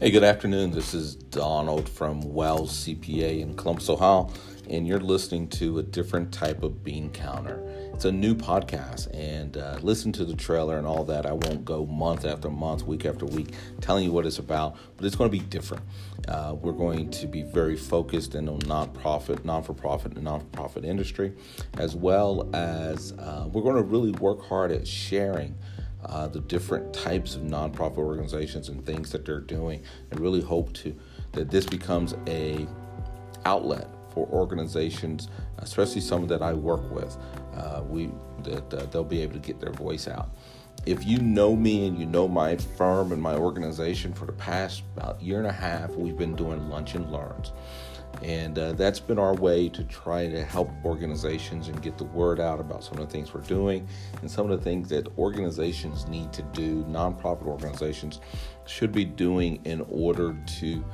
Hey, good afternoon. This is Donald from Wells CPA in Columbus, Ohio, and you're listening to a different type of bean counter. It's a new podcast, and uh, listen to the trailer and all that. I won't go month after month, week after week, telling you what it's about, but it's going to be different. Uh, we're going to be very focused in on nonprofit, non-for-profit, and non-for-profit industry, as well as uh, we're going to really work hard at sharing uh, the different types of nonprofit organizations and things that they're doing, and really hope to that this becomes a outlet for organizations, especially some that I work with. Uh, we that uh, they'll be able to get their voice out. If you know me and you know my firm and my organization for the past about year and a half, we've been doing lunch and learns. And uh, that's been our way to try to help organizations and get the word out about some of the things we're doing and some of the things that organizations need to do, nonprofit organizations should be doing in order to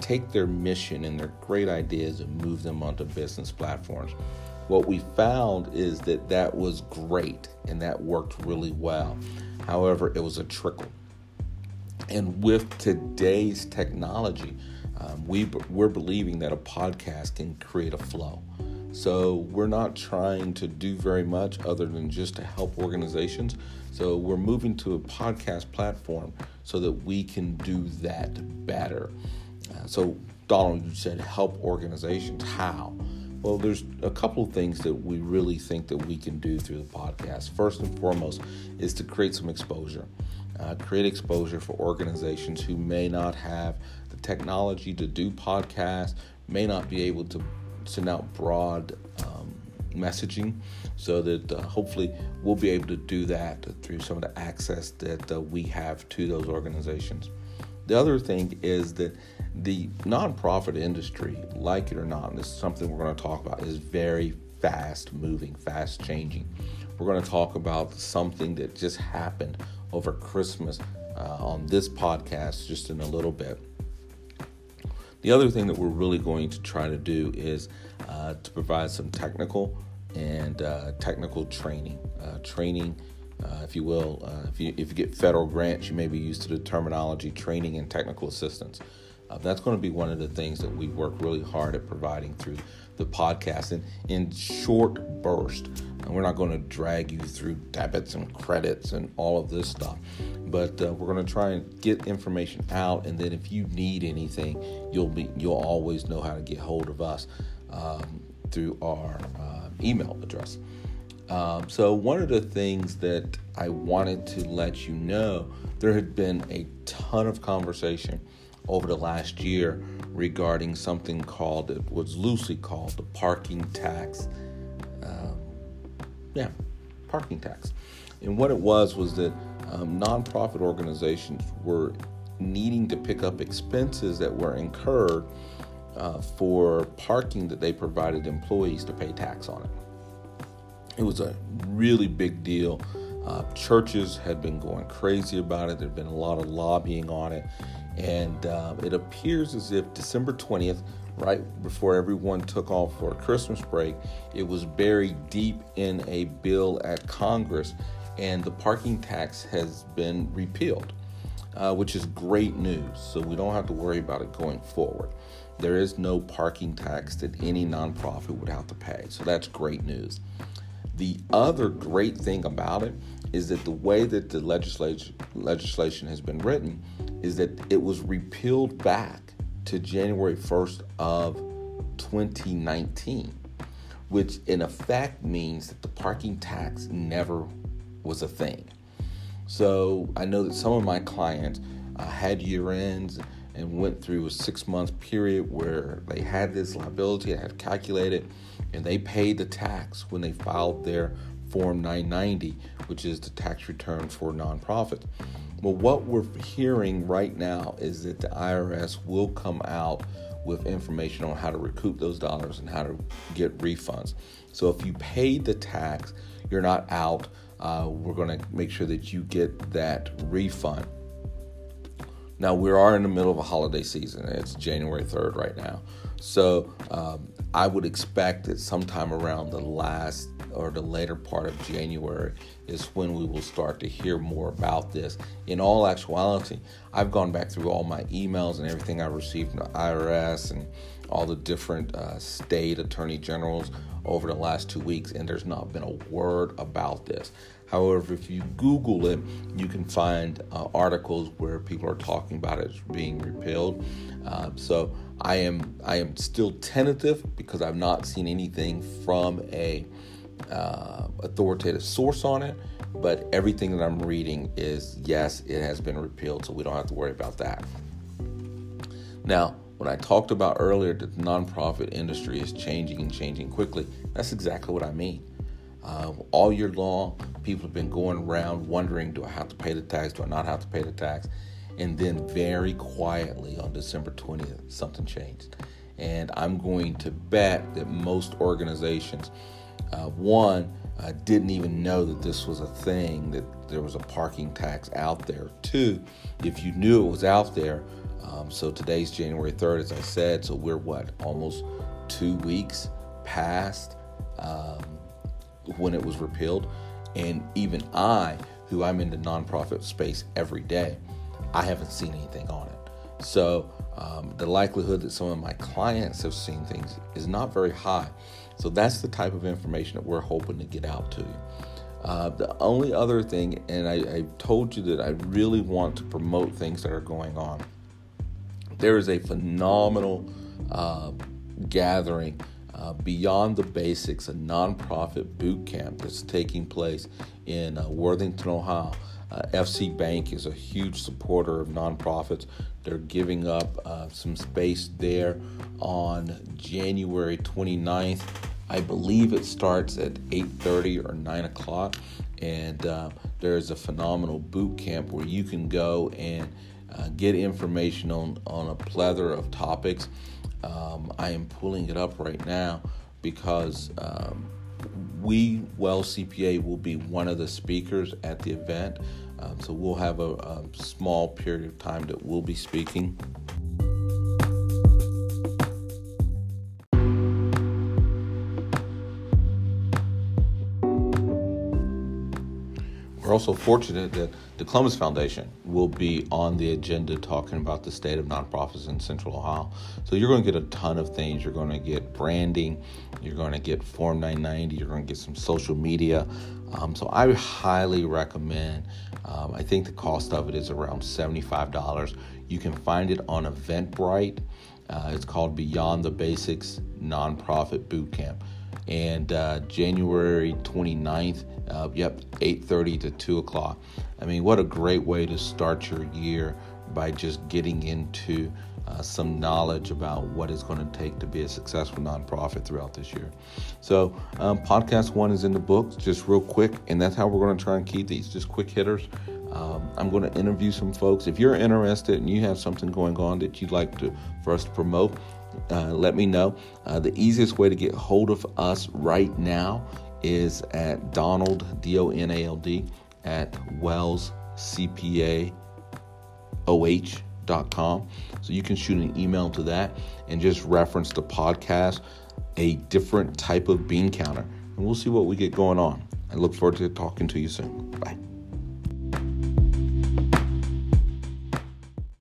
take their mission and their great ideas and move them onto business platforms. What we found is that that was great and that worked really well. However, it was a trickle. And with today's technology, um, we, we're believing that a podcast can create a flow. So we're not trying to do very much other than just to help organizations. So we're moving to a podcast platform so that we can do that better. Uh, so Donald, you said help organizations. How? Well, there's a couple of things that we really think that we can do through the podcast. First and foremost is to create some exposure. Uh, create exposure for organizations who may not have technology to do podcasts, may not be able to send out broad um, messaging, so that uh, hopefully we'll be able to do that through some of the access that uh, we have to those organizations. The other thing is that the nonprofit industry, like it or not, and this is something we're going to talk about, is very fast moving, fast changing. We're going to talk about something that just happened over Christmas uh, on this podcast just in a little bit. The other thing that we're really going to try to do is uh, to provide some technical and uh, technical training. Uh, training, uh, if you will, uh, if, you, if you get federal grants, you may be used to the terminology training and technical assistance. That's going to be one of the things that we work really hard at providing through the podcast and in short bursts. And we're not going to drag you through debits and credits and all of this stuff, but uh, we're going to try and get information out. And then if you need anything, you'll be you'll always know how to get hold of us um, through our uh, email address. Um, so one of the things that I wanted to let you know, there had been a ton of conversation over the last year regarding something called, it was loosely called the parking tax. Um, yeah, parking tax. And what it was was that um, nonprofit organizations were needing to pick up expenses that were incurred uh, for parking that they provided employees to pay tax on it. It was a really big deal. Uh, churches had been going crazy about it. There had been a lot of lobbying on it. And uh, it appears as if December 20th, right before everyone took off for Christmas break, it was buried deep in a bill at Congress, and the parking tax has been repealed, uh, which is great news. So we don't have to worry about it going forward. There is no parking tax that any nonprofit would have to pay. So that's great news. The other great thing about it is that the way that the legislation legislation has been written is that it was repealed back to January 1st of 2019, which in effect means that the parking tax never was a thing. So I know that some of my clients uh, had year ends and went through a six month period where they had this liability, they had calculated, and they paid the tax when they filed their Form 990, which is the tax return for nonprofits. Well, what we're hearing right now is that the IRS will come out with information on how to recoup those dollars and how to get refunds. So if you paid the tax, you're not out. Uh, we're going to make sure that you get that refund. Now we are in the middle of a holiday season. It's January 3rd right now. So um, I would expect that sometime around the last or the later part of January is when we will start to hear more about this. In all actuality, I've gone back through all my emails and everything I received from the IRS and all the different uh, state attorney generals over the last two weeks, and there's not been a word about this. However, if you Google it, you can find uh, articles where people are talking about it being repealed. Uh, so I am I am still tentative because I've not seen anything from a uh, authoritative source on it. But everything that I'm reading is yes, it has been repealed, so we don't have to worry about that. Now, when I talked about earlier that the nonprofit industry is changing and changing quickly, that's exactly what I mean. Uh, all year long, people have been going around wondering do I have to pay the tax? Do I not have to pay the tax? And then, very quietly on December 20th, something changed. And I'm going to bet that most organizations, uh, one, uh, didn't even know that this was a thing, that there was a parking tax out there. Two, if you knew it was out there, um, so today's January 3rd, as I said, so we're what, almost two weeks past um, when it was repealed. And even I, who I'm in the nonprofit space every day, I haven't seen anything on it. So um, the likelihood that some of my clients have seen things is not very high. So that's the type of information that we're hoping to get out to you. Uh, the only other thing, and I, I, told you that I really want to promote things that are going on. There is a phenomenal uh, gathering uh, Beyond the Basics, a nonprofit boot camp that's taking place in uh, Worthington, Ohio. Uh, FC Bank is a huge supporter of nonprofits. They're giving up uh, some space there on January 29th. I believe it starts at 8:30 or 9 o'clock, and uh, there's a phenomenal boot camp where you can go and uh, get information on on a plethora of topics. Um, I am pulling it up right now because um, we, Well CPA, will be one of the speakers at the event. Um, so we'll have a, a small period of time that we'll be speaking. We're also fortunate that the Columbus Foundation will be on the agenda talking about the state of nonprofits in Central Ohio. So you're going to get a ton of things. You're going to get branding, you're going to get Form 990, you're going to get some social media. Um, so I highly recommend. Um, I think the cost of it is around $75. You can find it on Eventbrite. Uh, it's called Beyond the Basics Nonprofit Bootcamp and uh, January 29th, uh, yep, 8:30 to 2 o'clock. I mean, what a great way to start your year by just getting into uh, some knowledge about what it's going to take to be a successful nonprofit throughout this year. So, um, podcast one is in the books, just real quick, and that's how we're going to try and keep these just quick hitters. Um, I'm going to interview some folks. If you're interested and you have something going on that you'd like to for us to promote, uh, let me know. Uh, the easiest way to get hold of us right now is at Donald, D O N A L D, at Wells CPA OH.com. So you can shoot an email to that and just reference the podcast, a different type of bean counter. And we'll see what we get going on. I look forward to talking to you soon. Bye.